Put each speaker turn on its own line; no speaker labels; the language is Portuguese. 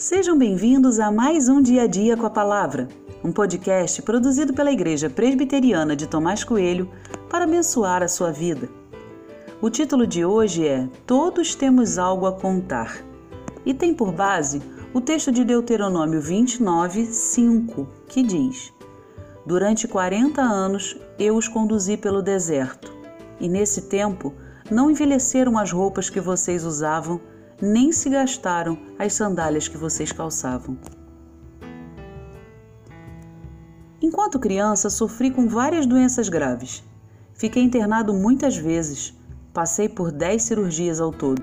Sejam bem-vindos a mais um Dia a Dia com a Palavra, um podcast produzido pela Igreja Presbiteriana de Tomás Coelho para abençoar a sua vida. O título de hoje é Todos temos algo a contar e tem por base o texto de Deuteronômio 29, 5, que diz: Durante 40 anos eu os conduzi pelo deserto, e nesse tempo não envelheceram as roupas que vocês usavam nem se gastaram as sandálias que vocês calçavam. Enquanto criança, sofri com várias doenças graves. Fiquei internado muitas vezes. Passei por 10 cirurgias ao todo.